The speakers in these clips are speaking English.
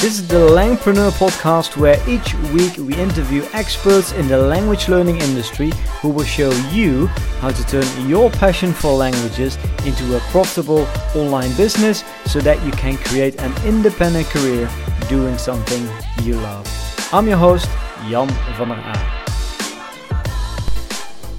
This is the Langpreneur podcast where each week we interview experts in the language learning industry who will show you how to turn your passion for languages into a profitable online business so that you can create an independent career doing something you love. I'm your host, Jan van der Aa.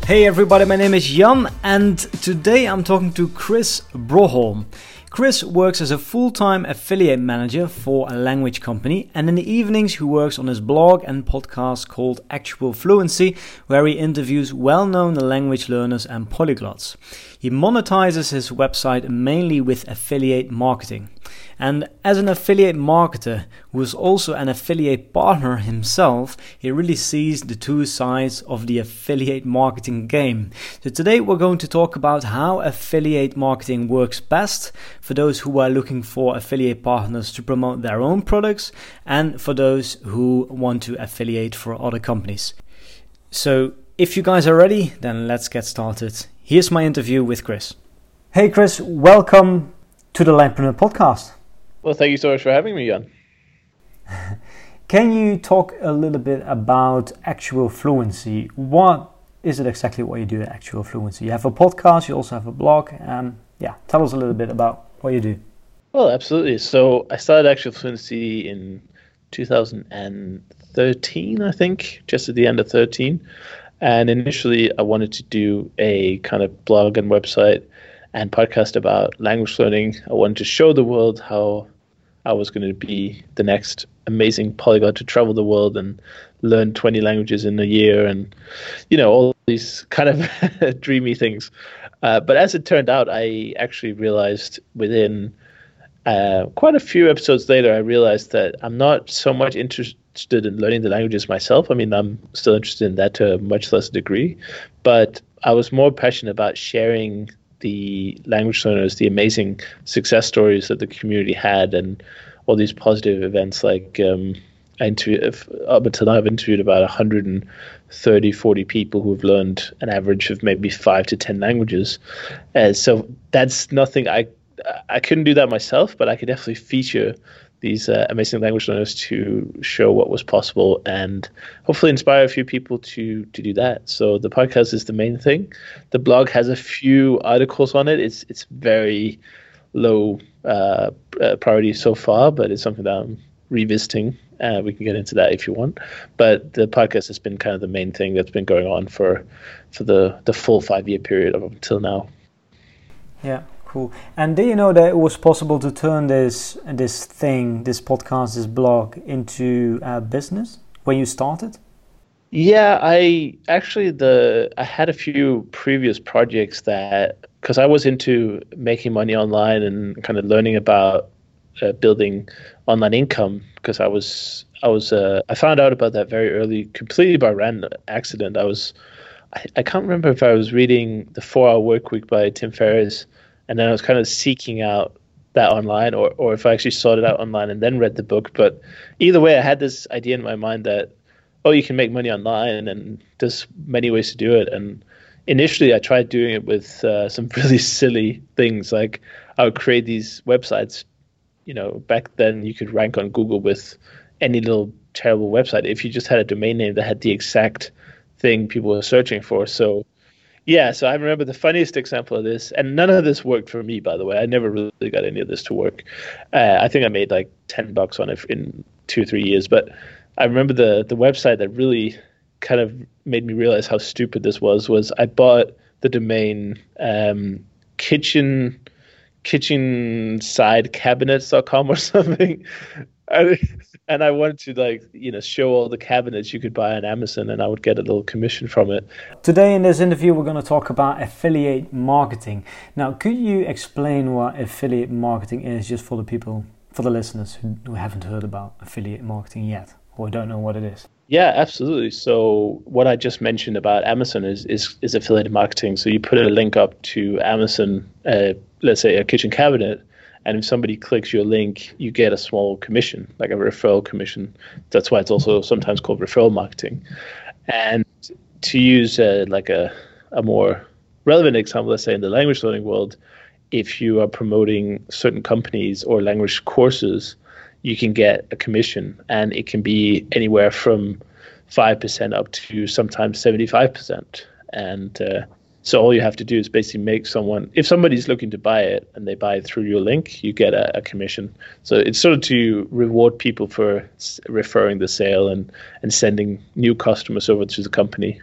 Hey everybody, my name is Jan and today I'm talking to Chris Broholm. Chris works as a full time affiliate manager for a language company, and in the evenings, he works on his blog and podcast called Actual Fluency, where he interviews well known language learners and polyglots. He monetizes his website mainly with affiliate marketing. And as an affiliate marketer who is also an affiliate partner himself, he really sees the two sides of the affiliate marketing game. So today we're going to talk about how affiliate marketing works best for those who are looking for affiliate partners to promote their own products and for those who want to affiliate for other companies. So if you guys are ready, then let's get started. Here's my interview with Chris. Hey Chris, welcome to the Langpreneur podcast. Well, thank you so much for having me, Jan. Can you talk a little bit about actual fluency? What is it exactly what you do at actual fluency? You have a podcast, you also have a blog. Um, yeah, tell us a little bit about what you do. Well, absolutely. So I started actual fluency in 2013, I think, just at the end of 13. And initially, I wanted to do a kind of blog and website and podcast about language learning. I wanted to show the world how I was going to be the next amazing polyglot to travel the world and learn 20 languages in a year and, you know, all these kind of dreamy things. Uh, but as it turned out, I actually realized within uh, quite a few episodes later, I realized that I'm not so much interested in learning the languages myself. I mean, I'm still interested in that to a much less degree, but I was more passionate about sharing the language learners, the amazing success stories that the community had, and all these positive events. Like um, I interviewed, up until now, I've interviewed about 130, 40 people who have learned an average of maybe five to 10 languages. Uh, so that's nothing I I couldn't do that myself, but I could definitely feature these uh, amazing language learners to show what was possible and hopefully inspire a few people to to do that. So the podcast is the main thing. The blog has a few articles on it. It's it's very low uh, uh, priority so far, but it's something that I'm revisiting. Uh, we can get into that if you want. But the podcast has been kind of the main thing that's been going on for for the the full five year period up until now. Yeah. Cool. And do you know that it was possible to turn this this thing, this podcast, this blog, into a business when you started? Yeah, I actually the I had a few previous projects that because I was into making money online and kind of learning about uh, building online income because I was I was uh, I found out about that very early, completely by random accident. I was I, I can't remember if I was reading the Four Hour Work Week by Tim Ferriss and then I was kind of seeking out that online or, or if I actually sought it out online and then read the book. But either way, I had this idea in my mind that, oh, you can make money online and there's many ways to do it. And initially, I tried doing it with uh, some really silly things. Like I would create these websites. You know, back then you could rank on Google with any little terrible website if you just had a domain name that had the exact thing people were searching for. So yeah, so I remember the funniest example of this, and none of this worked for me, by the way. I never really got any of this to work. Uh, I think I made like ten bucks on it in two or three years, but I remember the the website that really kind of made me realize how stupid this was. Was I bought the domain um, kitchen kitchen side cabinets.com or something. and I wanted to like you know show all the cabinets you could buy on Amazon, and I would get a little commission from it. Today in this interview, we're going to talk about affiliate marketing. Now, could you explain what affiliate marketing is, just for the people, for the listeners who, who haven't heard about affiliate marketing yet, or don't know what it is? Yeah, absolutely. So what I just mentioned about Amazon is is, is affiliate marketing. So you put a link up to Amazon, uh, let's say a kitchen cabinet and if somebody clicks your link, you get a small commission, like a referral commission. That's why it's also sometimes called referral marketing. And to use uh, like a, a more relevant example, let's say in the language learning world, if you are promoting certain companies or language courses, you can get a commission, and it can be anywhere from five percent up to sometimes seventy five percent. And uh, so all you have to do is basically make someone, if somebody's looking to buy it and they buy it through your link, you get a, a commission. So it's sort of to reward people for referring the sale and, and sending new customers over to the company.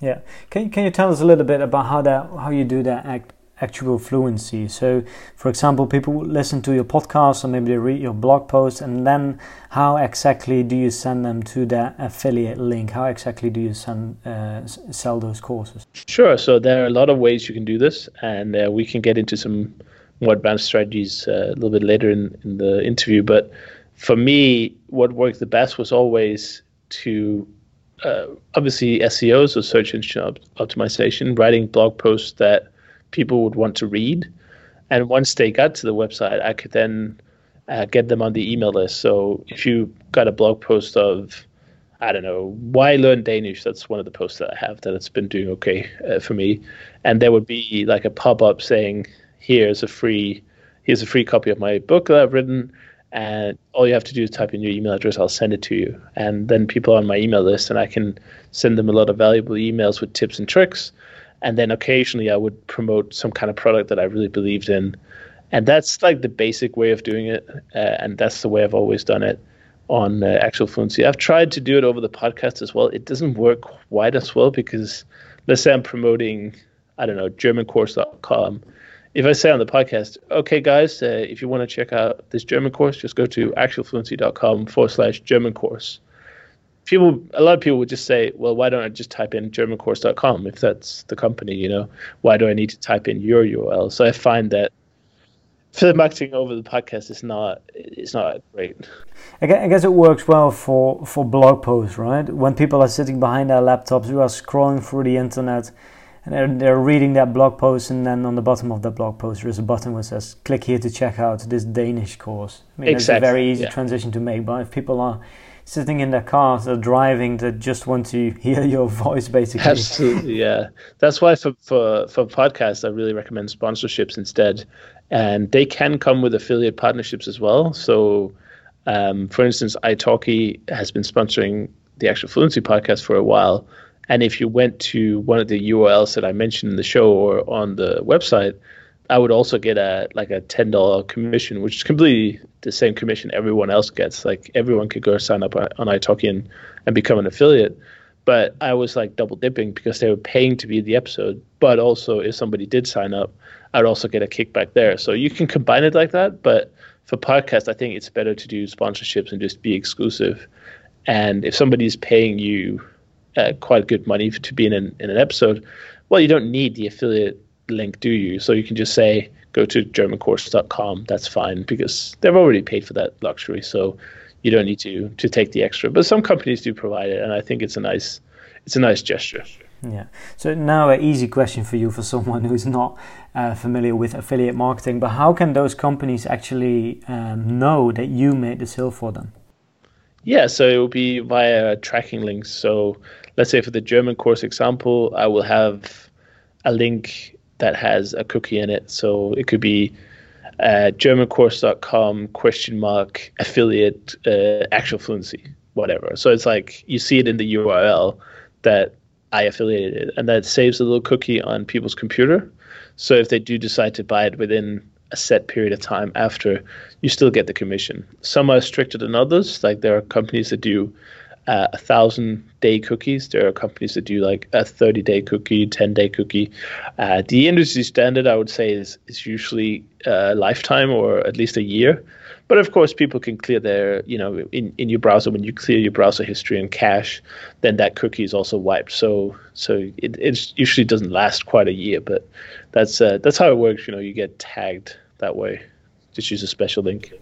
Yeah, can can you tell us a little bit about how that how you do that act, actual fluency? So, for example, people listen to your podcast or maybe they read your blog post, and then how exactly do you send them to that affiliate link? How exactly do you send uh, sell those courses? Sure. So there are a lot of ways you can do this, and uh, we can get into some more advanced strategies uh, a little bit later in, in the interview. But for me, what worked the best was always to uh, obviously SEO, so search engine op- optimization, writing blog posts that people would want to read. And once they got to the website, I could then uh, get them on the email list. So if you got a blog post of, I don't know, why learn Danish, that's one of the posts that I have that it's been doing okay uh, for me. And there would be like a pop up saying, here's a free, here's a free copy of my book that I've written. And all you have to do is type in your email address. I'll send it to you. And then people on my email list, and I can send them a lot of valuable emails with tips and tricks and then occasionally I would promote some kind of product that I really believed in, and that's like the basic way of doing it, uh, and that's the way I've always done it on uh, actual fluency. I've tried to do it over the podcast as well. It doesn't work quite as well because let's say I'm promoting, I don't know, GermanCourse.com. If I say on the podcast, okay, guys, uh, if you want to check out this German course, just go to actualfluency.com forward slash German course people a lot of people would just say well why don't i just type in germancourse.com if that's the company you know why do i need to type in your url so i find that affiliate marketing over the podcast is not it's not great i guess it works well for for blog posts right when people are sitting behind their laptops who are scrolling through the internet and they're, they're reading that blog post and then on the bottom of that blog post there's a button which says click here to check out this danish course i mean exactly. it's a very easy yeah. transition to make but if people are sitting in their cars or driving that just want to hear your voice basically. Absolutely yeah. That's why for, for for podcasts i really recommend sponsorships instead. And they can come with affiliate partnerships as well. So um, for instance italki has been sponsoring the actual fluency podcast for a while. And if you went to one of the urls that i mentioned in the show or on the website I would also get a like a ten dollar commission, which is completely the same commission everyone else gets. Like everyone could go sign up on italki and, become an affiliate. But I was like double dipping because they were paying to be in the episode. But also, if somebody did sign up, I'd also get a kickback there. So you can combine it like that. But for podcast, I think it's better to do sponsorships and just be exclusive. And if somebody's paying you uh, quite good money to be in an, in an episode, well, you don't need the affiliate link, do you? So you can just say go to germancourse.com. That's fine because they've already paid for that luxury. So you don't need to to take the extra. But some companies do provide it, and I think it's a nice it's a nice gesture. Yeah. So now an easy question for you for someone who's not uh, familiar with affiliate marketing, but how can those companies actually um, know that you made the sale for them? Yeah, so it will be via tracking links. So let's say for the German course example, I will have a link that has a cookie in it. So it could be uh, germancourse.com question mark affiliate uh, actual fluency, whatever. So it's like you see it in the URL that I affiliated, and that saves a little cookie on people's computer. So if they do decide to buy it within a set period of time after, you still get the commission. Some are stricter than others. Like there are companies that do uh, a thousand day cookies. There are companies that do like a 30 day cookie, 10 day cookie. Uh, the industry standard, I would say, is, is usually a uh, lifetime or at least a year. But of course, people can clear their, you know, in, in your browser, when you clear your browser history and cache, then that cookie is also wiped. So so it it usually doesn't last quite a year, but that's uh, that's how it works. You know, you get tagged that way. Just use a special link.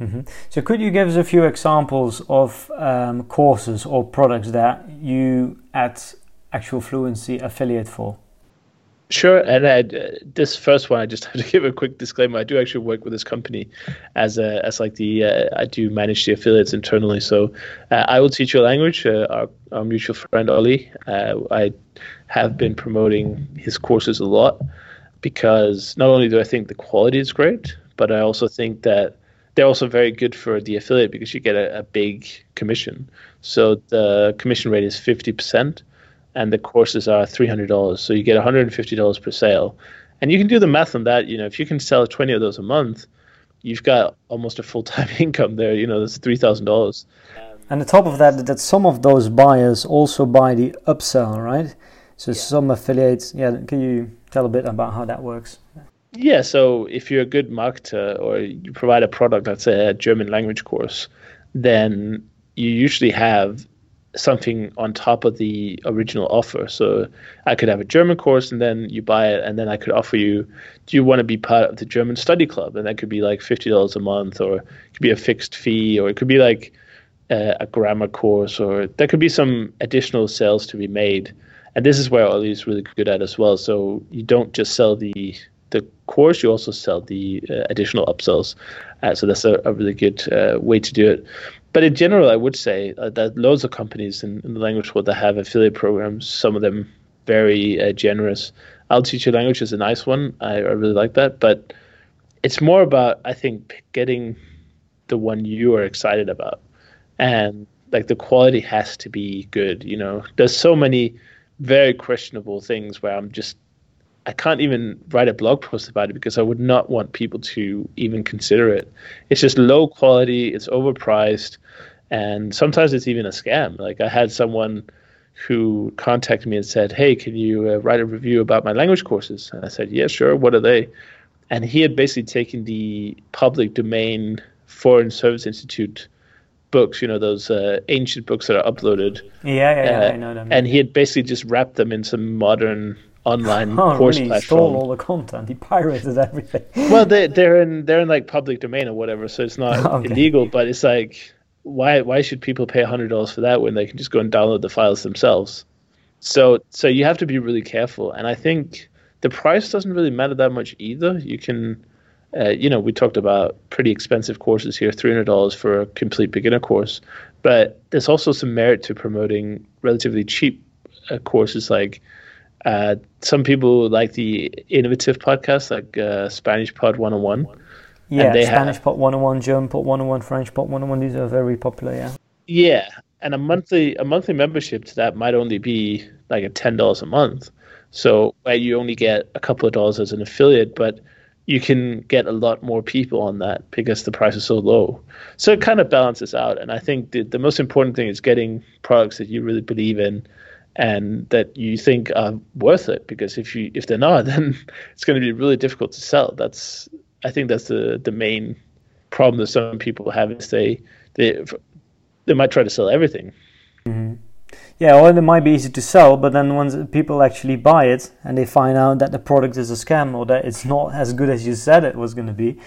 Mm-hmm. So, could you give us a few examples of um, courses or products that you at Actual Fluency affiliate for? Sure, and I, uh, this first one, I just have to give a quick disclaimer. I do actually work with this company as a, as like the uh, I do manage the affiliates internally. So uh, I will teach you a language. Uh, our, our, mutual friend Olly, uh, I have been promoting his courses a lot because not only do I think the quality is great, but I also think that they're also very good for the affiliate because you get a, a big commission. So the commission rate is 50%, and the courses are $300. So you get $150 per sale. And you can do the math on that. You know, if you can sell 20 of those a month, you've got almost a full time income there. You know, that's $3,000. And on top of that, that some of those buyers also buy the upsell, right? So yeah. some affiliates, yeah, can you tell a bit about how that works? Yeah, so if you're a good marketer or you provide a product that's a German language course, then you usually have something on top of the original offer. So I could have a German course and then you buy it and then I could offer you do you want to be part of the German study club? And that could be like $50 a month or it could be a fixed fee or it could be like a, a grammar course or there could be some additional sales to be made. And this is where Olly is really good at as well. So you don't just sell the the course, you also sell the uh, additional upsells. Uh, so that's a, a really good uh, way to do it. But in general, I would say uh, that loads of companies in, in, the language world that have affiliate programs, some of them very uh, generous. I'll teach you language is a nice one. I, I really like that. But it's more about, I think, getting the one you are excited about. And like the quality has to be good. You know, there's so many very questionable things where I'm just I can't even write a blog post about it because I would not want people to even consider it. It's just low quality, it's overpriced, and sometimes it's even a scam. Like I had someone who contacted me and said, "Hey, can you uh, write a review about my language courses?" And I said, "Yeah, sure. What are they?" And he had basically taken the public domain Foreign Service Institute books, you know, those uh, ancient books that are uploaded. Yeah, yeah, yeah uh, I know them. And he had basically just wrapped them in some modern online oh, course really? platform. He stole all the content. He pirated everything. well, they they're in they're in like public domain or whatever, so it's not okay. illegal. But it's like, why why should people pay hundred dollars for that when they can just go and download the files themselves? So so you have to be really careful, and I think the price doesn't really matter that much either. You can. Uh, you know, we talked about pretty expensive courses here, three hundred dollars for a complete beginner course, but there's also some merit to promoting relatively cheap uh, courses like uh, some people like the innovative podcasts, like uh, Spanish Pod 101. Yeah, Spanish have, Pod 101, German Pod 101, French Pod 101. These are very popular. Yeah. Yeah, and a monthly a monthly membership to that might only be like a ten dollars a month. So where you only get a couple of dollars as an affiliate, but you can get a lot more people on that because the price is so low. So it kind of balances out. And I think the, the most important thing is getting products that you really believe in and that you think are worth it because if you if they're not then it's going to be really difficult to sell. That's i think that's the the main problem that some people have is they they they might try to sell everything. Mm-hmm. yeah or it might be easy to sell but then once people actually buy it and they find out that the product is a scam or that it's not as good as you said it was going to be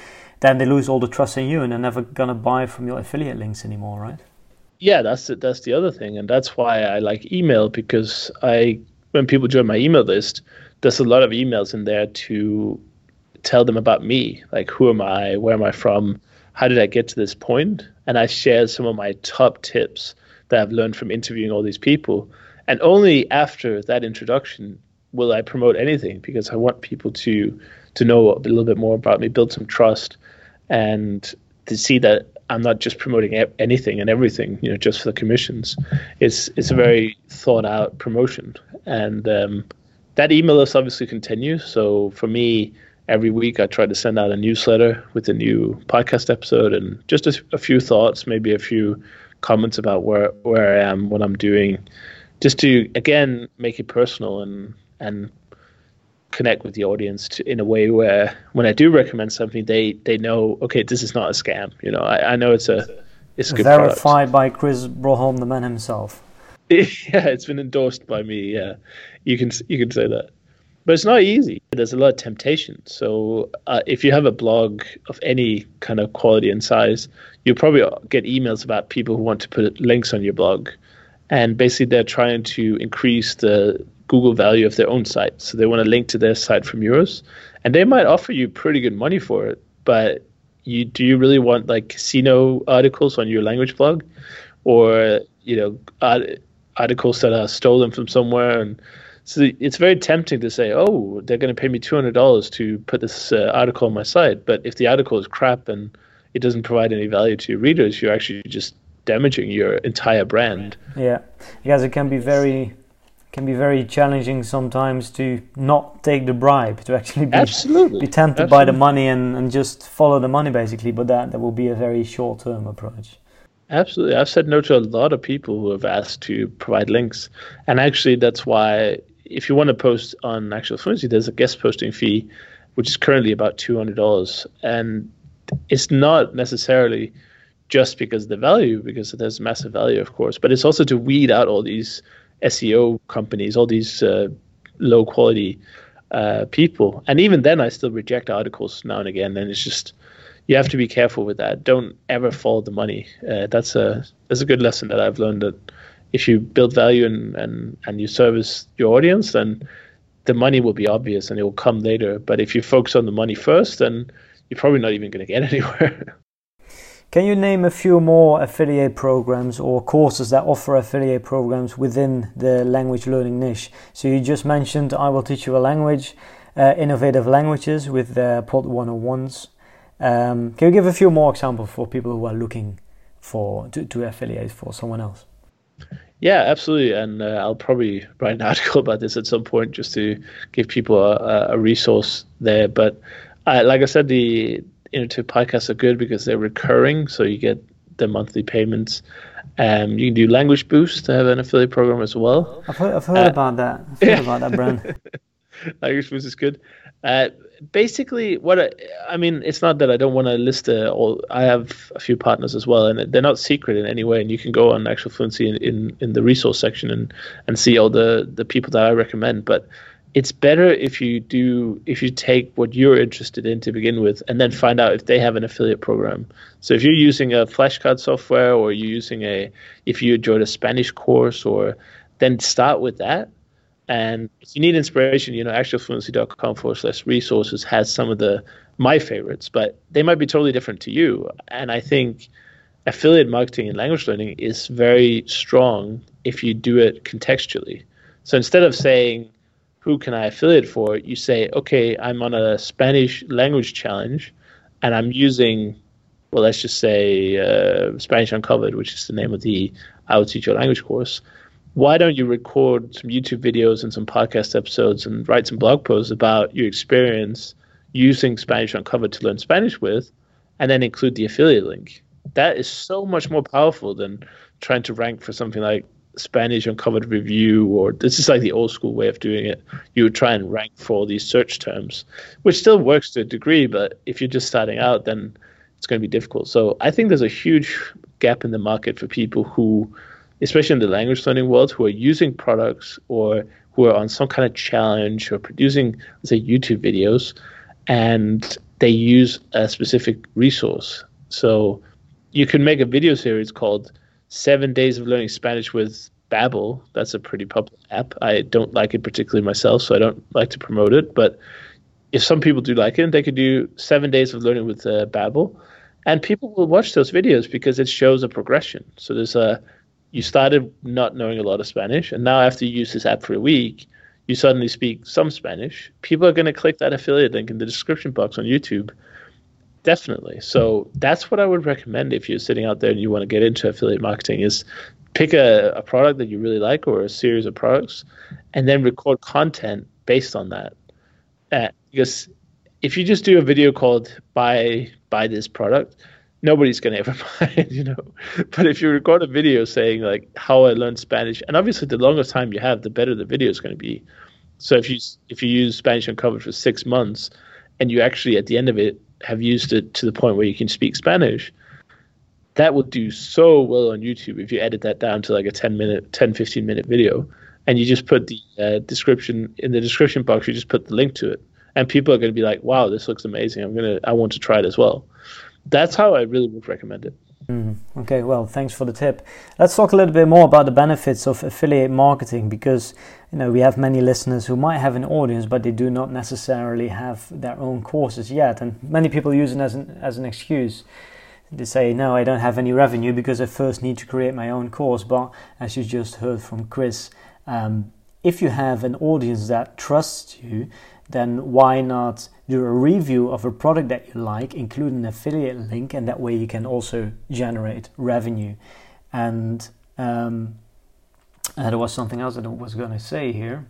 then they lose all the trust in you and they're never going to buy from your affiliate links anymore right yeah, that's. That's the other thing, and that's why I like email because I when people join my email list, there's a lot of emails in there to tell them about me, like who am I, where am I from, how did I get to this point, and I share some of my top tips that I've learned from interviewing all these people, and only after that introduction will I promote anything because I want people to to know a little bit more about me, build some trust, and to see that I'm not just promoting anything and everything, you know, just for the commissions. It's it's a very thought out promotion, and um, that email list obviously continues. So for me, every week I try to send out a newsletter with a new podcast episode and just a, a few thoughts, maybe a few comments about where where I am, what I'm doing, just to again make it personal and and connect with the audience to, in a way where when I do recommend something, they they know okay, this is not a scam. You know, I, I know it's a it's a good verified product. by Chris Broholm, the man himself. yeah, it's been endorsed by me. Yeah, you can you can say that, but it's not easy. There's a lot of temptation. So uh, if you have a blog of any kind of quality and size, you'll probably get emails about people who want to put links on your blog, and basically they're trying to increase the Google value of their own site. So they want to link to their site from yours, and they might offer you pretty good money for it. But you do you really want like casino articles on your language blog, or you know articles that are stolen from somewhere? And so it's very tempting to say, oh, they're going to pay me two hundred dollars to put this uh, article on my site. But if the article is crap and it doesn't provide any value to your readers, you're actually just damaging your entire brand. Yeah, because it can be very can be very challenging sometimes to not take the bribe to actually be, Absolutely. be tempted Absolutely. by the money and, and just follow the money basically but that that will be a very short term approach Absolutely. I've said no to a lot of people who have asked to provide links. And actually, that's why if you want to post on Actual Fluency, there's a guest posting fee, which is currently about $200. And it's not necessarily just because of the value, because there's massive value, of course, but it's also to weed out all these SEO companies, all these uh, low quality uh, people. And even then, I still reject articles now and again. And it's just, you have to be careful with that. Don't ever follow the money. Uh, that's a that's a good lesson that I've learned. That if you build value and, and and you service your audience, then the money will be obvious and it will come later. But if you focus on the money first, then you're probably not even going to get anywhere. Can you name a few more affiliate programs or courses that offer affiliate programs within the language learning niche? So you just mentioned I will teach you a language, uh, innovative languages with the Pod 101s. Um, can you give a few more examples for people who are looking for to, to affiliate for someone else? Yeah, absolutely, and uh, I'll probably write an article about this at some point just to give people a, a resource there. But uh, like I said, the innovative podcasts are good because they're recurring, so you get the monthly payments. Um, you can do Language Boost to have an affiliate program as well. I've heard, I've heard uh, about that. I've heard yeah. about that brand. Language Boost is good. Uh, basically, what I, I, mean, it's not that I don't want to list all. I have a few partners as well, and they're not secret in any way. And you can go on Actual Fluency in, in, in the resource section and, and see all the, the people that I recommend. But it's better if you do if you take what you're interested in to begin with, and then find out if they have an affiliate program. So if you're using a flashcard software, or you're using a if you enjoyed a Spanish course, or then start with that and if you need inspiration, you know, actualfluency.com forward slash resources has some of the my favorites, but they might be totally different to you. And I think affiliate marketing and language learning is very strong if you do it contextually. So instead of saying, who can I affiliate for? You say, okay, I'm on a Spanish language challenge and I'm using, well, let's just say uh, Spanish Uncovered, which is the name of the I Will Teach Your Language course why don't you record some YouTube videos and some podcast episodes and write some blog posts about your experience using Spanish Uncovered to learn Spanish with, and then include the affiliate link? That is so much more powerful than trying to rank for something like Spanish Uncovered Review, or this is like the old school way of doing it. You would try and rank for these search terms, which still works to a degree, but if you're just starting out, then it's going to be difficult. So I think there's a huge gap in the market for people who especially in the language learning world, who are using products or who are on some kind of challenge or producing, let's say, YouTube videos, and they use a specific resource. So you can make a video series called Seven Days of Learning Spanish with Babbel. That's a pretty popular app. I don't like it particularly myself, so I don't like to promote it. But if some people do like it, they could do Seven Days of Learning with uh, Babbel, and people will watch those videos because it shows a progression. So there's a you started not knowing a lot of Spanish, and now after you use this app for a week, you suddenly speak some Spanish. People are going to click that affiliate link in the description box on YouTube. Definitely. So that's what I would recommend if you're sitting out there and you want to get into affiliate marketing is pick a, a product that you really like or a series of products and then record content based on that. Uh, because if you just do a video called buy buy this product, nobody's going to ever buy it, you know. But if you record a video saying like how I learned Spanish, and obviously the longer time you have, the better the video is going to be. So if you if you use Spanish Uncovered for six months, and you actually at the end of it have used it to the point where you can speak Spanish, that will do so well on YouTube if you edit that down to like a 10 minute, 10, 15 minute video, and you just put the uh, description in the description box, you just put the link to it, and people are going to be like, "Wow, this looks amazing! I'm gonna, I want to try it as well." that's how I really would recommend it. Mm, okay, well, thanks for the tip. Let's talk a little bit more about the benefits of affiliate marketing because you know we have many listeners who might have an audience, but they do not necessarily have their own courses yet, and many people use it as an as an excuse. They say, "No, I don't have any revenue because I first need to create my own course." But as you just heard from Chris, um, if you have an audience that trusts you, then why not do a review of a product that you like, include an affiliate link, and that way you can also generate revenue. And um, uh, there was something else that I was going to say here.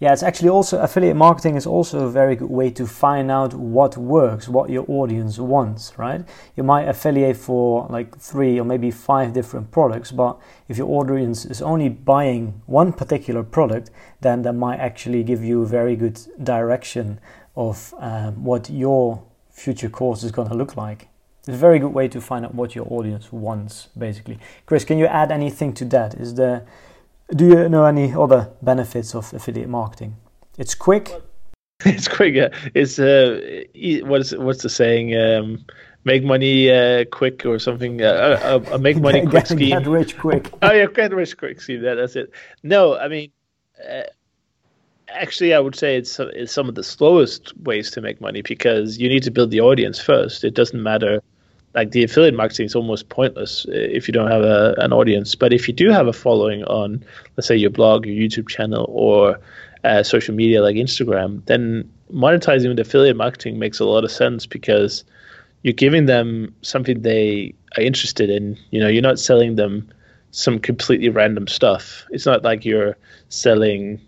Yeah, it's actually also affiliate marketing is also a very good way to find out what works, what your audience wants, right? You might affiliate for like three or maybe five different products, but if your audience is only buying one particular product, then that might actually give you a very good direction of um, what your future course is going to look like. It's a very good way to find out what your audience wants, basically. Chris, can you add anything to that? Is there do you know any other benefits of affiliate marketing? It's quick. It's quick. Yeah. It's uh, what's what's the saying? Um, make money uh, quick or something. Uh, uh, uh make money quick get, scheme. Get rich quick. oh yeah, get rich quick scheme. That, that's it. No, I mean, uh, actually, I would say it's, it's some of the slowest ways to make money because you need to build the audience first. It doesn't matter like the affiliate marketing is almost pointless if you don't have a, an audience. But if you do have a following on, let's say, your blog, your YouTube channel, or uh, social media like Instagram, then monetizing with affiliate marketing makes a lot of sense because you're giving them something they are interested in. You know, you're not selling them some completely random stuff. It's not like you're selling,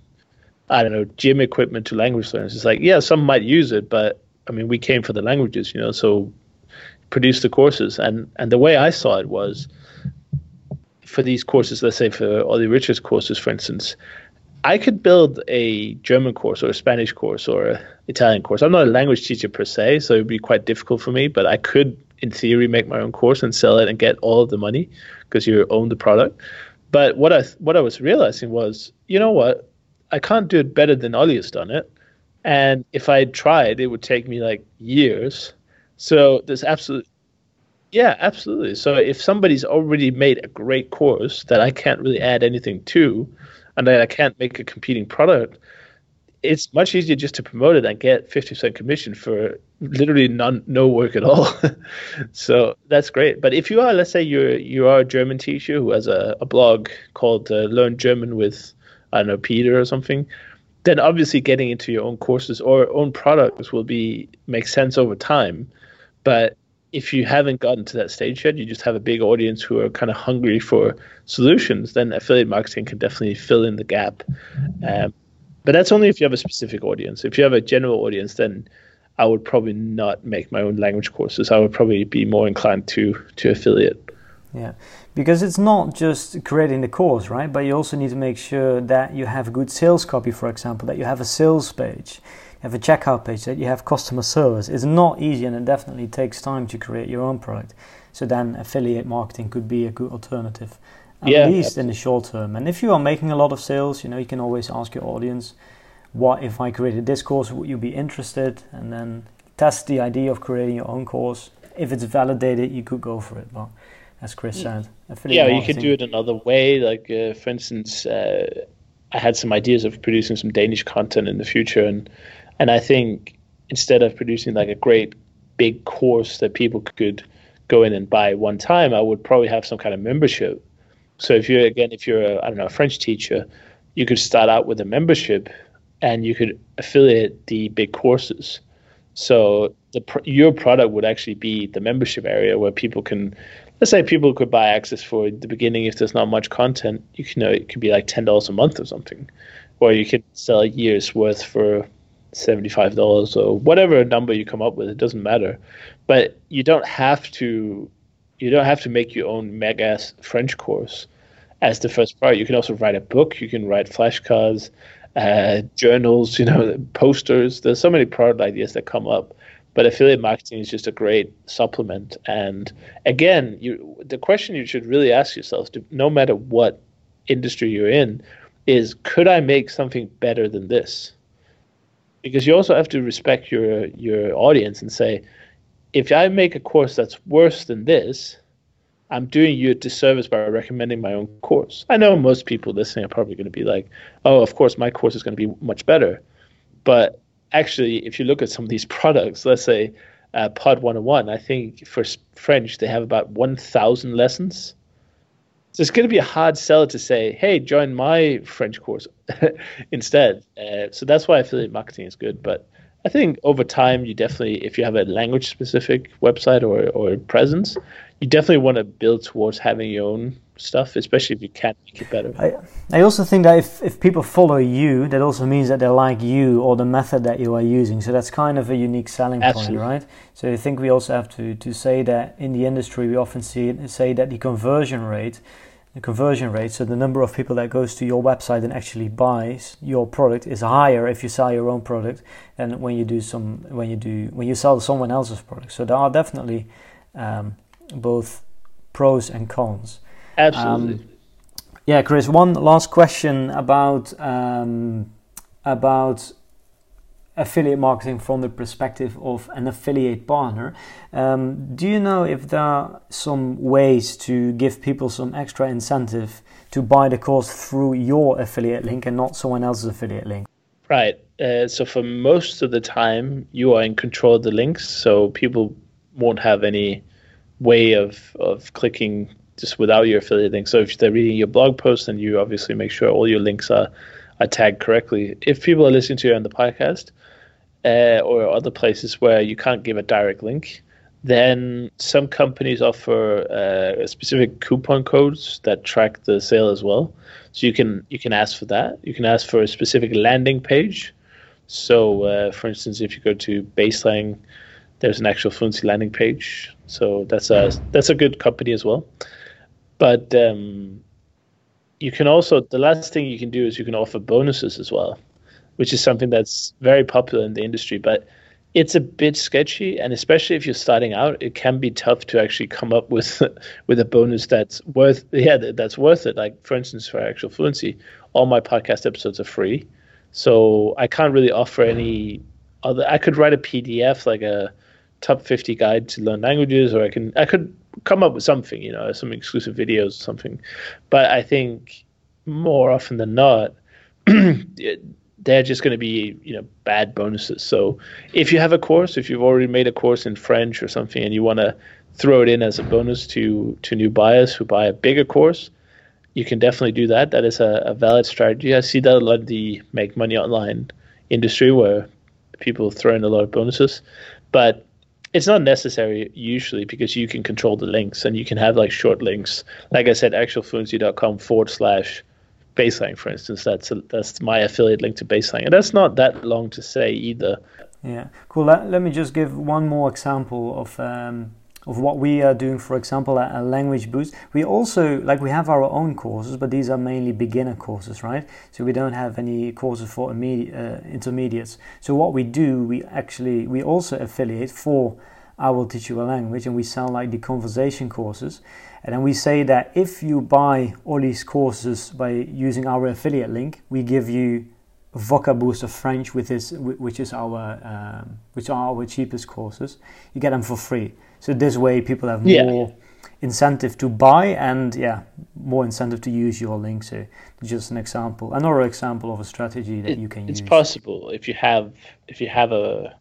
I don't know, gym equipment to language learners. It's like, yeah, some might use it, but I mean, we came for the languages, you know, so produce the courses. And and the way I saw it was for these courses, let's say for Olly Richards courses, for instance, I could build a German course or a Spanish course or an Italian course. I'm not a language teacher per se, so it'd be quite difficult for me, but I could, in theory, make my own course and sell it and get all of the money because you own the product. But what I what I was realizing was, you know what, I can't do it better than Olly has done it. And if I tried, it would take me like years so there's absolutely, yeah, absolutely. So if somebody's already made a great course that I can't really add anything to, and that I can't make a competing product, it's much easier just to promote it and get 50% commission for literally none, no work at all. so that's great. But if you are, let's say you're you are a German teacher who has a, a blog called uh, Learn German with I don't know Peter or something, then obviously getting into your own courses or own products will be make sense over time but if you haven't gotten to that stage yet, you just have a big audience who are kind of hungry for solutions, then affiliate marketing can definitely fill in the gap. Um, but that's only if you have a specific audience. If you have a general audience, then I would probably not make my own language courses. I would probably be more inclined to to affiliate. Yeah, because it's not just creating the course, right? But you also need to make sure that you have a good sales copy, for example, that you have a sales page you have a checkout page, that you have customer service. It's not easy and it definitely takes time to create your own product. So then affiliate marketing could be a good alternative, at yeah, least absolutely. in the short term. And if you are making a lot of sales, you know, you can always ask your audience, what if I created this course, would you be interested? And then test the idea of creating your own course. If it's validated, you could go for it. But as Chris said, yeah, you could do it another way. Like, uh, for instance, uh, I had some ideas of producing some Danish content in the future, and and I think instead of producing like a great big course that people could go in and buy one time, I would probably have some kind of membership. So if you're again, if you're a, I don't know a French teacher, you could start out with a membership, and you could affiliate the big courses. So the your product would actually be the membership area where people can, let's say people could buy access for the beginning if there's not much content. You can know it could be like ten dollars a month or something, or you could sell a year's worth for $75 or whatever number you come up with. It doesn't matter. But you don't have to you don't have to make your own mega french course as the first part you can also write a book. You can write flashcards uh, journals you know posters. There's so many product ideas that come up but affiliate marketing is just a great supplement and again you the question you should really ask yourself no matter what industry you're in is could i make something better than this because you also have to respect your your audience and say, if I make a course that's worse than this, I'm doing you a disservice by recommending my own course. I know most people listening are probably going to be like, oh, of course, my course is going to be much better. But actually, if you look at some of these products, let's say uh, Pod 101, I think for French, they have about 1,000 lessons. So it's going to be a hard sell to say, "Hey, join my French course," instead. Uh, so that's why affiliate marketing is good. But I think over time, you definitely, if you have a language specific website or, or presence, you definitely want to build towards having your own stuff, especially if you can make it better. I, I also think that if, if people follow you, that also means that they like you or the method that you are using. So that's kind of a unique selling Absolutely. point, right? So I think we also have to, to say that in the industry, we often see say that the conversion rate the conversion rate, so the number of people that goes to your website and actually buys your product is higher if you sell your own product than when you do some when you do when you sell someone else's product. So there are definitely um, both pros and cons. Absolutely. Um, yeah, Chris. One last question about um, about affiliate marketing from the perspective of an affiliate partner. Um, do you know if there are some ways to give people some extra incentive to buy the course through your affiliate link and not someone else's affiliate link? Right. Uh, so for most of the time, you are in control of the links, so people won't have any way of of clicking just without your affiliate link. So if they're reading your blog post, then you obviously make sure all your links are are tagged correctly. If people are listening to you on the podcast, uh, or other places where you can't give a direct link, then some companies offer uh, specific coupon codes that track the sale as well. So you can you can ask for that. You can ask for a specific landing page. So, uh, for instance, if you go to Baselang, there's an actual Fluency landing page. So that's a that's a good company as well. But um, you can also the last thing you can do is you can offer bonuses as well which is something that's very popular in the industry. But it's a bit sketchy, and especially if you're starting out, it can be tough to actually come up with with a bonus that's worth yeah that's worth it. Like for instance, for actual fluency, all my podcast episodes are free, so I can't really offer any other. I could write a PDF like a top 50 guide to learn languages, or I can I could come up with something, you know, some exclusive videos or something. But I think more often than not. they're just going to be you know bad bonuses. So if you have a course, if you've already made a course in French or something, and you want to throw it in as a bonus to to new buyers who buy a bigger course, you can definitely do that. That is a, a valid strategy. I see that a lot of the make money online industry where people throw in a lot of bonuses, but it's not necessary usually because you can control the links and you can have like short links. Like I said, actualfluency.com forward slash Baselang, for instance. That's a, that's my affiliate link to Baselang. and that's not that long to say either. Yeah, cool. Let, let me just give one more example of um, of what we are doing. For example, a, language boost. We also like we have our own courses, but these are mainly beginner courses, right? So we don't have any courses for immediate, uh, intermediates. So what we do, we actually we also affiliate for I will teach you a language, and we sell like the conversation courses. And then we say that if you buy all these courses by using our affiliate link, we give you Vocaboost of French, with this, which is our um, which are our cheapest courses. You get them for free. So this way, people have yeah. more incentive to buy and yeah, more incentive to use your link. So just an example, another example of a strategy that it, you can it's use. It's possible if you have if you have a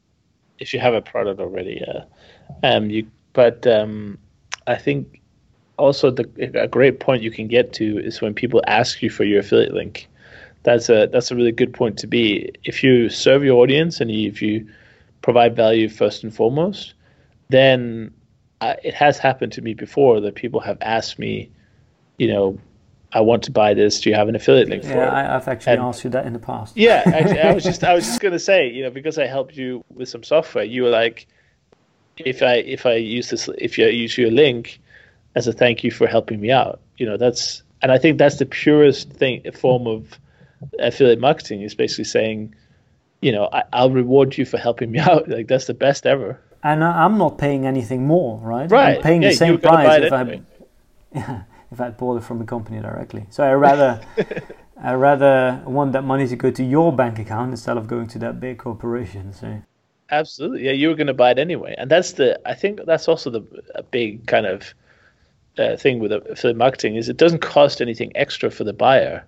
if you have a product already. Yeah. um, you but um, I think also the a great point you can get to is when people ask you for your affiliate link. That's a that's a really good point to be. If you serve your audience and if you provide value first and foremost, then I, it has happened to me before that people have asked me, you know, I want to buy this. Do you have an affiliate link for yeah, it? Yeah, I've actually and, asked you that in the past. yeah, actually, I was just I was just going to say, you know, because I helped you with some software, you were like, if I if I use this, if you use your link, as a thank you for helping me out. You know, that's and I think that's the purest thing form of affiliate marketing is basically saying, you know, I, will reward you for helping me out. Like that's the best ever. And I'm not paying anything more, right? Right. I'm paying yeah, the same price if anyway. I yeah, if I bought it from the company directly. So I rather I rather want that money to go to your bank account instead of going to that big corporation. So absolutely, yeah, you were going to buy it anyway, and that's the I think that's also the a big kind of uh, thing with affiliate marketing is it doesn't cost anything extra for the buyer.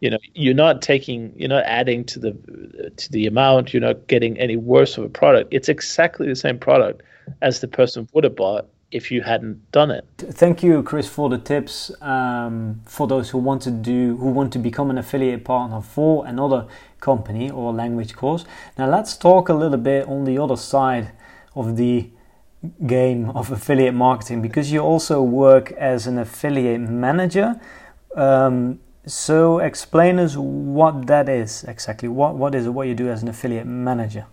You know, you're not taking, you're not adding to the to the amount. You're not getting any worse of a product. It's exactly the same product as the person would have bought if you hadn't done it. Thank you, Chris, for the tips um, for those who want to do who want to become an affiliate partner for another company or language course. Now let's talk a little bit on the other side of the game of affiliate marketing because you also work as an affiliate manager. Um, so explain us what that is exactly. What what is? What you do as an affiliate manager?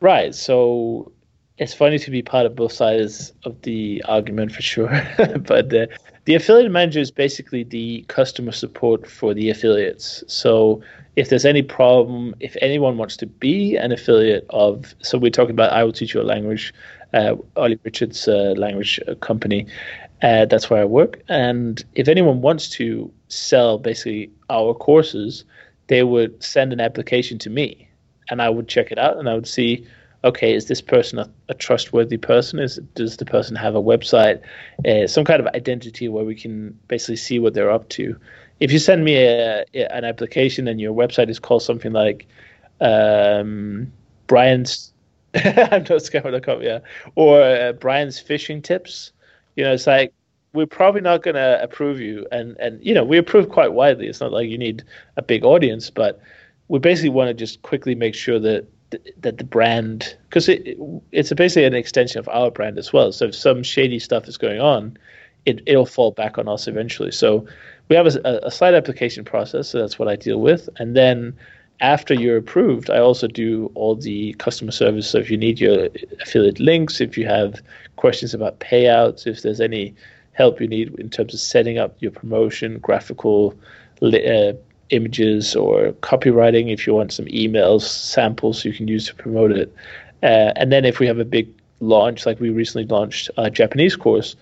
Right. So it's funny to be part of both sides of the argument for sure. but the, affiliate manager is basically the customer support for the affiliates. So if there's any problem, if anyone wants to be an affiliate of, so we're talking about I Will Teach You a Language, uh, Olly Richards' uh, language company. Uh, that's where I work. And if anyone wants to sell basically our courses, they would send an application to me and I would check it out and I would see okay, is this person a, a trustworthy person? Is does the person have a website, uh, some kind of identity where we can basically see what they're up to? If you send me a, an application and your website is called something like um, Brian's, I'm not scammer.com, yeah, or uh, Brian's fishing tips, you know, it's like we're probably not going to approve you, and and you know we approve quite widely. It's not like you need a big audience, but we basically want to just quickly make sure that that the brand because it, it's basically an extension of our brand as well. So if some shady stuff is going on, it it'll fall back on us eventually. So we have a, a slight application process. So that's what I deal with, and then after you're approved, I also do all the customer service. So if you need your affiliate links, if you have questions about payouts, if there's any help you need in terms of setting up your promotion, graphical uh, images or copywriting if you want some emails samples you can use to promote it uh, and then if we have a big launch like we recently launched a japanese course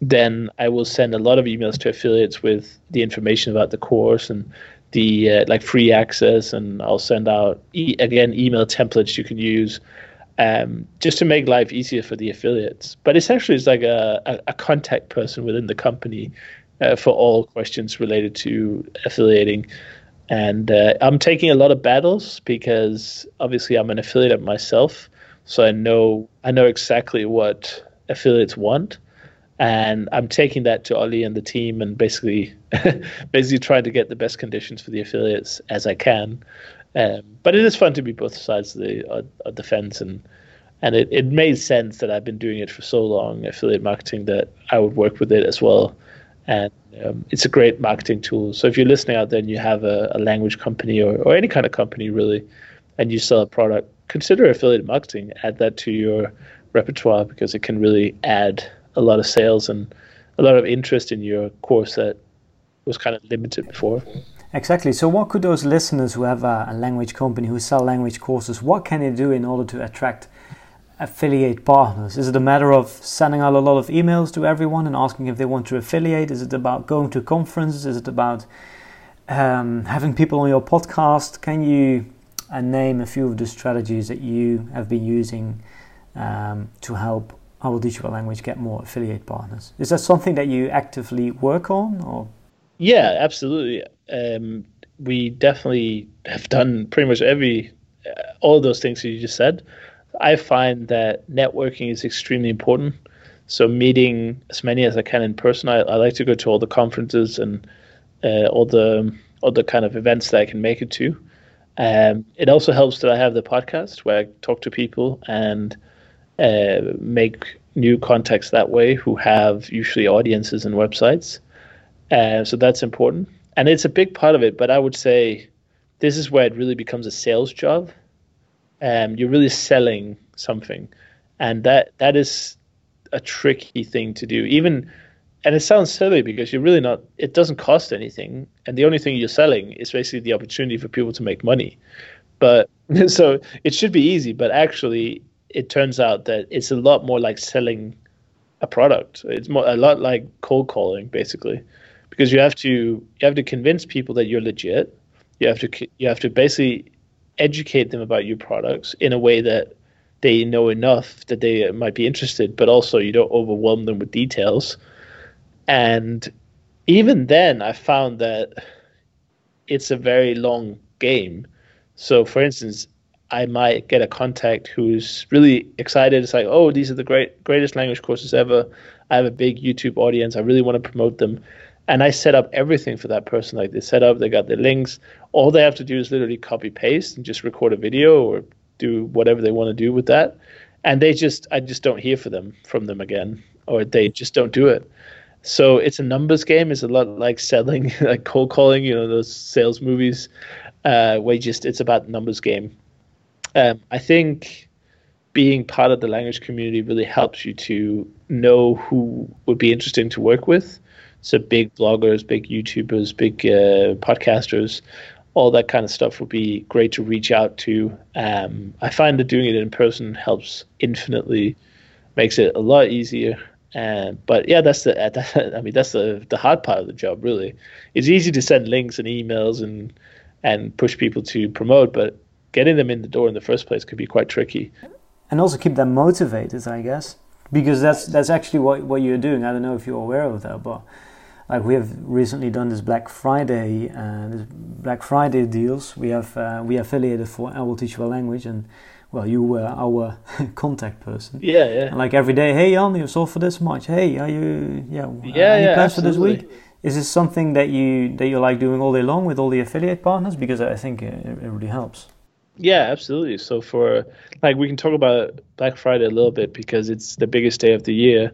then i will send a lot of emails to affiliates with the information about the course and the uh, like free access and i'll send out e- again email templates you can use um, just to make life easier for the affiliates but essentially it's like a, a, a contact person within the company uh, for all questions related to affiliating. And uh, I'm taking a lot of battles because obviously I'm an affiliate myself, so I know I know exactly what affiliates want, and I'm taking that to Olly and the team, and basically basically trying to get the best conditions for the affiliates as I can. Um, but it is fun to be both sides of the uh, of the fence, and and it, it made sense that I've been doing it for so long, affiliate marketing, that I would work with it as well and um, it's a great marketing tool. So if you're listening out there and you have a, a language company or, or any kind of company really, and you sell a product, consider affiliate marketing. Add that to your repertoire because it can really add a lot of sales and a lot of interest in your course that was kind of limited before. Exactly. So, what could those listeners who have a, a language company who sell language courses, what can they do in order to attract affiliate partners? Is it a matter of sending out a lot of emails to everyone and asking if they want to affiliate? Is it about going to conferences? Is it about um, having people on your podcast? Can you uh, name a few of the strategies that you have been using um, to help I will digital language get more affiliate partners? Is that something that you actively work on, or? Yeah, absolutely. Um, we definitely have done pretty much every uh, all those things that you just said. I find that networking is extremely important. So meeting as many as I can in person. I, I like to go to all the conferences and uh, all the all the kind of events that I can make it to. Um, it also helps that I have the podcast where I talk to people and uh, make new contacts that way who have usually audiences and websites. Uh, so that's important. And it's a big part of it, but I would say this is where it really becomes a sales job um, you're really selling something, and that that is a tricky thing to do. Even and it sounds silly because you're really not. It doesn't cost anything, and the only thing you're selling is basically the opportunity for people to make money. But so it should be easy, but actually, it turns out that it's a lot more like selling a product. It's more a lot like cold calling, basically, because you have to you have to convince people that you're legit. You have to you have to basically educate them about your products in a way that they know enough that they might be interested, but also you don't overwhelm them with details. And even then, I found that it's a very long game. So, for instance, I might get a contact who's really excited. It's like, oh, these are the great greatest language courses ever. I have a big YouTube audience. I really want to promote them. And I set up everything for that person. Like they set up, they got the links. All they have to do is literally copy paste and just record a video or do whatever they want to do with that. And they just, I just don't hear for them from them again, or they just don't do it. So it's a numbers game. It's a lot like selling, like cold calling. You know those sales movies, uh, where just it's about numbers game. Um, I think being part of the language community really helps you to know who would be interesting to work with. So big bloggers, big YouTubers, big uh, podcasters, all that kind of stuff would be great to reach out to. Um, I find that doing it in person helps infinitely, makes it a lot easier. And but yeah, that's the that, I mean that's the the hard part of the job. Really, it's easy to send links and emails and and push people to promote, but getting them in the door in the first place could be quite tricky. And also keep them motivated, I guess, because that's that's actually what what you're doing. I don't know if you're aware of that, but like we have recently done this Black Friday, uh, this Black Friday deals. We have uh, we affiliated for I will teach you a language, and well, you were our contact person. Yeah, yeah. And like every day, hey, Jan, you sold for this much. Hey, are you yeah? Yeah, any yeah. plans for this week? Is this something that you that you like doing all day long with all the affiliate partners? Because I think it, it really helps. Yeah, absolutely. So for like we can talk about Black Friday a little bit because it's the biggest day of the year.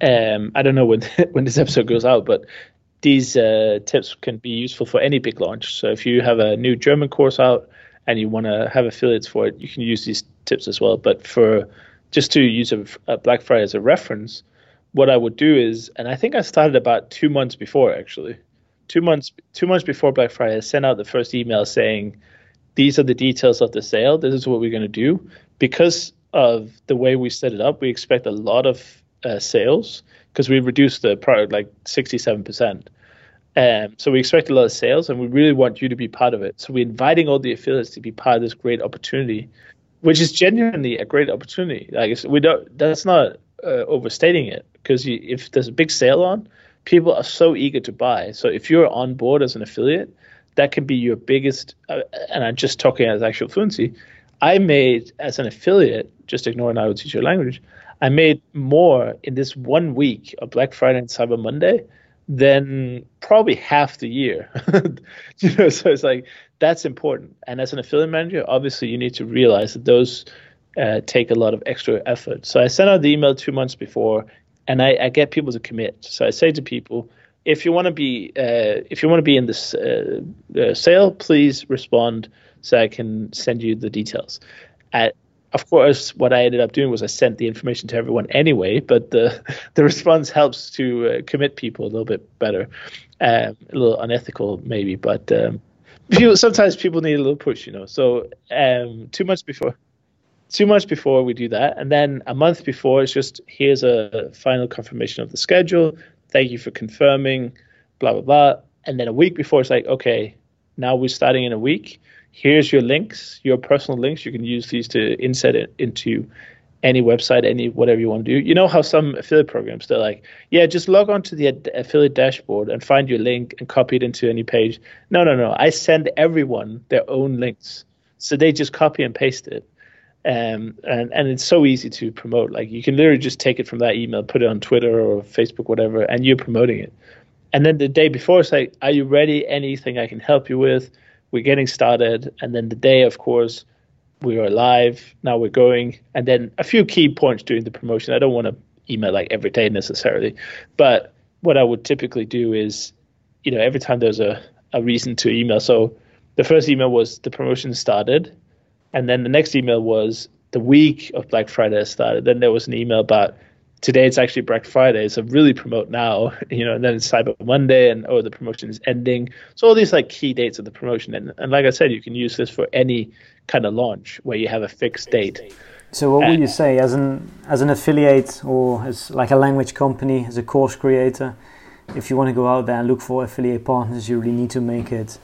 Um, I don't know when when this episode goes out, but these uh, tips can be useful for any big launch. So if you have a new German course out and you want to have affiliates for it, you can use these tips as well. But for just to use a, a Black Friday as a reference, what I would do is, and I think I started about two months before actually, two months two months before Black Friday, I sent out the first email saying, these are the details of the sale. This is what we're going to do because of the way we set it up. We expect a lot of uh, sales because we reduced the product like 67%. Um, so we expect a lot of sales and we really want you to be part of it. So we're inviting all the affiliates to be part of this great opportunity, which is genuinely a great opportunity. Like we don't, that's not uh, overstating it because if there's a big sale on, people are so eager to buy. So if you're on board as an affiliate, that can be your biggest. Uh, and I'm just talking as actual fluency. I made as an affiliate, just ignoring I will teach your language. I made more in this one week of Black Friday and Cyber Monday than probably half the year. you know, so it's like that's important. And as an affiliate manager, obviously you need to realize that those uh, take a lot of extra effort. So I sent out the email two months before, and I, I get people to commit. So I say to people, if you want to be uh, if you want to be in this uh, uh, sale, please respond so I can send you the details. At, of course, what I ended up doing was I sent the information to everyone anyway, but the the response helps to uh, commit people a little bit better. Um, a little unethical maybe, but um, people, sometimes people need a little push, you know. So um, two months before two months before we do that and then a month before it's just here's a final confirmation of the schedule thank you for confirming blah blah blah. And then a week before it's like okay now we're starting in a week. Here's your links your personal links. You can use these to insert it into any website any whatever you want to do. You know how some affiliate programs they're like yeah just log on to the ad- affiliate dashboard and find your link and copy it into any page. No no no. I send everyone their own links. So they just copy and paste it um, and and it's so easy to promote. Like you can literally just take it from that email, put it on Twitter or Facebook, whatever, and you're promoting it. And then the day before, it's like, "Are you ready? Anything I can help you with?" We're getting started, and then the day, of course, we are live. Now we're going, and then a few key points during the promotion. I don't want to email like every day necessarily, but what I would typically do is, you know, every time there's a a reason to email. So the first email was the promotion started and then the next email was the week of Black Friday started. Then there was an email about today it's actually Black Friday, so really promote now, you know, and then it's Cyber Monday and oh the promotion is ending. So all these like key dates of the promotion. And, and like I said, you can use this for any kind of launch where you have a fixed date. So what would you say as an as an affiliate or as like a language company, as a course creator, if you want to go out there and look for affiliate partners, you really need to make it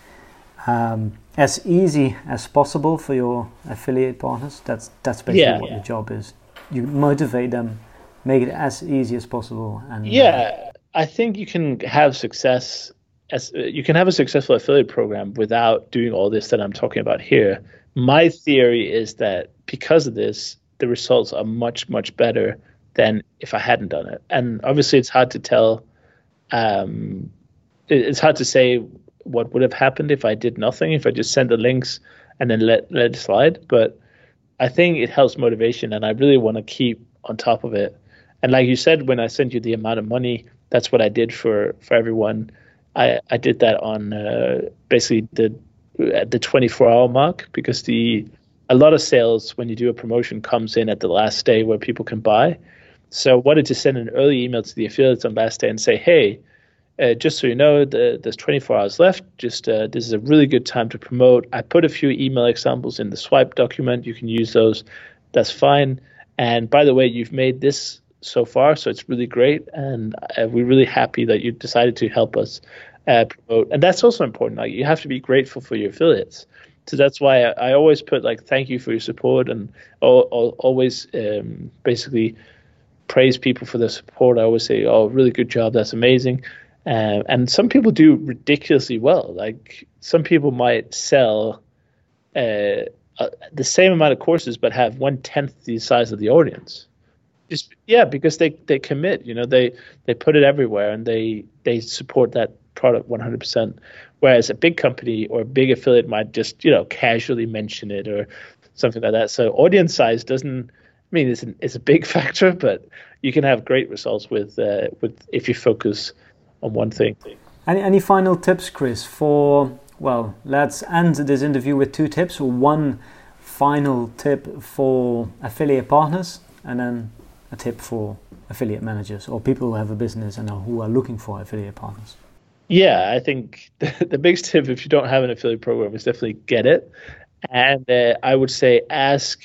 um, as easy as possible for your affiliate partners. That's that's basically Yeah. what the job is. You motivate them, make it as easy as possible, and uh, Yeah, I think you can have success as you can have a successful affiliate program without doing all this that I'm talking about here My theory is that because of this, the results are much, much better than if I hadn't done it. And obviously, it's hard to tell. Um, it's hard to say what would have happened if I did nothing, if I just sent the links and then let let it slide. But I think it helps motivation, and I really want to keep on top of it. And like you said, when I sent you the amount of money, that's what I did for for everyone. I I did that on uh, basically the at the 24 hour mark because the a lot of sales when you do a promotion comes in at the last day where people can buy. So I wanted to send an early email to the affiliates on last day and say, hey, uh, just so you know, the, there's 24 hours left. Just uh, this is a really good time to promote. I put a few email examples in the swipe document. You can use those. That's fine. And by the way, you've made this so far, so it's really great, and uh, we're really happy that you decided to help us uh, promote. And that's also important. Like you have to be grateful for your affiliates. So that's why I, I always put like thank you for your support and always um, basically praise people for their support. I always say, "Oh, really good job. That's amazing." Uh, and some people do ridiculously well. Like some people might sell uh, uh, the same amount of courses, but have one tenth the size of the audience. Just yeah, because they they commit. You know, they they put it everywhere and they they support that product 100%. Whereas a big company or a big affiliate might just you know casually mention it or something like that. So audience size doesn't. I mean, it's an, it's a big factor, but you can have great results with uh, with if you focus on one thing. Any, any final tips, Kris, for, well, let's end this interview with two tips. One final tip for affiliate partners, and then a tip for affiliate managers or people who have a business and who are looking for affiliate partners. Yeah, I think the, the biggest tip if you don't have an affiliate program is definitely get it. And uh, I would say ask,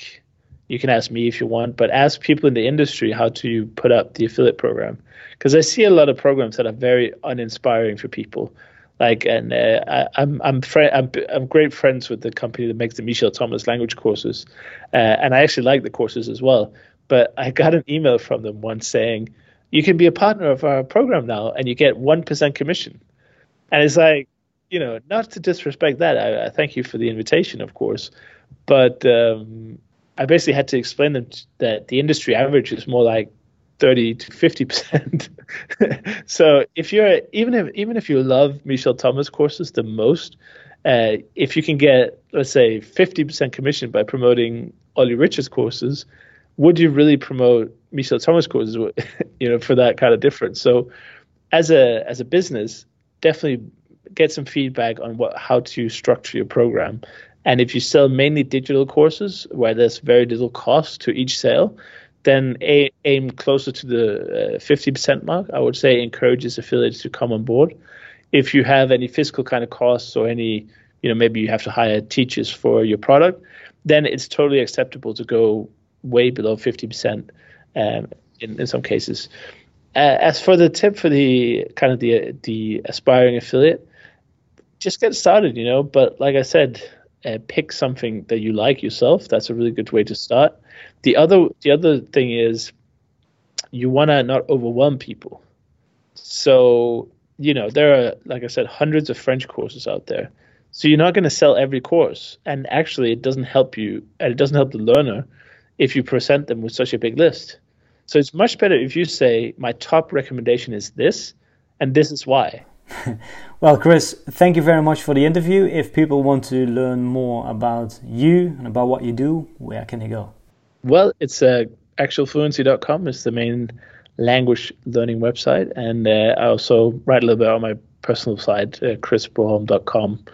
you can ask me if you want, but ask people in the industry how to put up the affiliate program because I see a lot of programs that are very uninspiring for people. Like, and uh, I, I'm I'm, fri- I'm I'm great friends with the company that makes the Michel Thomas language courses, uh, and I actually like the courses as well. But I got an email from them once saying, "You can be a partner of our program now, and you get one percent commission." And it's like, you know, not to disrespect that. I, I thank you for the invitation, of course, but um, I basically had to explain them that the industry average is more like 30 to 50 percent. so if you're even if even if you love Michel Thomas courses the most, uh, if you can get let's say 50 percent commission by promoting Olly Richards courses, would you really promote Michel Thomas courses? you know, for that kind of difference. So as a as a business, definitely get some feedback on what how to structure your program. And if you sell mainly digital courses where there's very little cost to each sale, then a, aim closer to the uh, 50% mark. I would say encourages affiliates to come on board. If you have any physical kind of costs or any, you know, maybe you have to hire teachers for your product, then it's totally acceptable to go way below 50% um, in, in some cases. Uh, as for the tip for the kind of the the aspiring affiliate, just get started, you know. But like I said, uh, pick something that you like yourself. That's a really good way to start. The other the other thing is you want to not overwhelm people. So you know there are like I said hundreds of French courses out there. So you're not going to sell every course, and actually it doesn't help you, and it doesn't help the learner if you present them with such a big list. So it's much better if you say my top recommendation is this, and this is why. well, Kris, thank you very much for the interview. If people want to learn more about you and about what you do, where can they go? Well, it's uh, actualfluency.com. It's the main language learning website. And uh, I also write a little bit on my personal site, uh, krisbroholm.com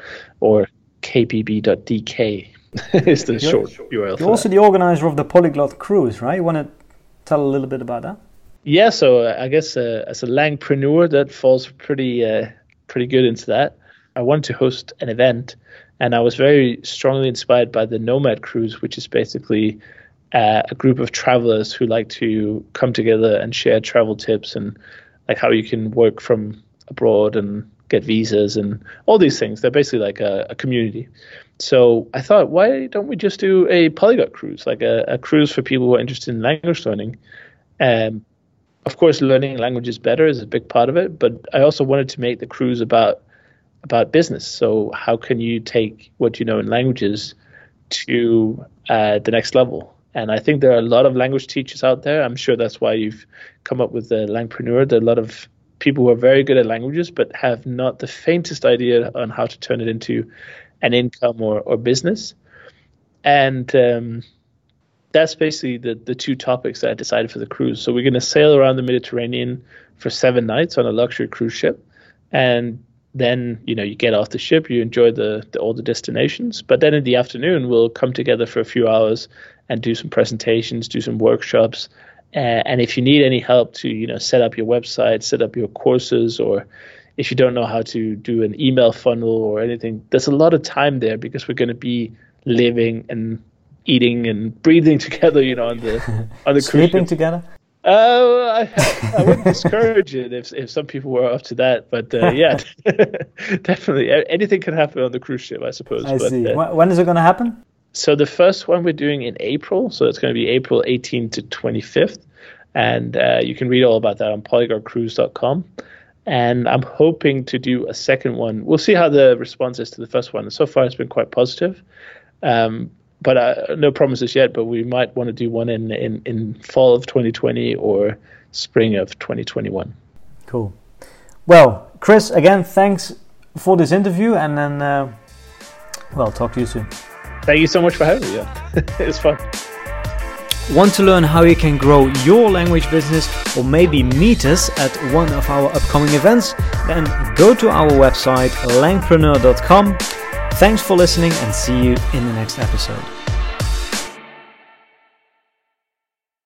or kpb.dk is the you're, short URL. You're also that. the organizer of the Polyglot Cruise, right? You want to tell a little bit about that? Yeah, so uh, I guess uh, as a langpreneur, that falls pretty uh, pretty good into that. I wanted to host an event, and I was very strongly inspired by the Nomad Cruise, which is basically uh, a group of travelers who like to come together and share travel tips and like how you can work from abroad and get visas and all these things. They're basically like a, a community. So I thought, why don't we just do a polyglot cruise, like a, a cruise for people who are interested in language learning? Um, of course, learning languages better is a big part of it, but I also wanted to make the cruise about about business. So how can you take what you know in languages to uh, the next level. And I think there are a lot of language teachers out there. I'm sure that's why you've come up with the Langpreneur. There are a lot of people who are very good at languages but have not the faintest idea on how to turn it into an income or, or business. And um, that's basically the, the two topics that I decided for the cruise. So we're going to sail around the Mediterranean for seven nights on a luxury cruise ship. And then you know you get off the ship you enjoy the, the, all the destinations but then in the afternoon we'll come together for a few hours and do some presentations do some workshops uh, and if you need any help to you know set up your website set up your courses or if you don't know how to do an email funnel or anything there's a lot of time there because we're going to be living and eating and breathing together you know on the on the cruise ship. sleeping together uh, I, I wouldn't discourage it if if some people were up to that, but uh, yeah, definitely anything can happen on the cruise ship, I suppose. I but, see. Uh, when is it going to happen? So the first one we're doing in April, so it's going to be April 18th to 25th, and uh, you can read all about that on polyglotcruise.com. And I'm hoping to do a second one. We'll see how the response is to the first one. So far, it's been quite positive. Um, but uh, no promises yet. But we might want to do one in, in, in fall of 2020 or spring of 2021. Cool. Well, Kris, again, thanks for this interview, and then uh, well, talk to you soon. Thank you so much for having me. Yeah, it's fun. Want to learn how you can grow your language business or maybe meet us at one of our upcoming events? Then go to our website langpreneur.com Thanks for listening and see you in the next episode.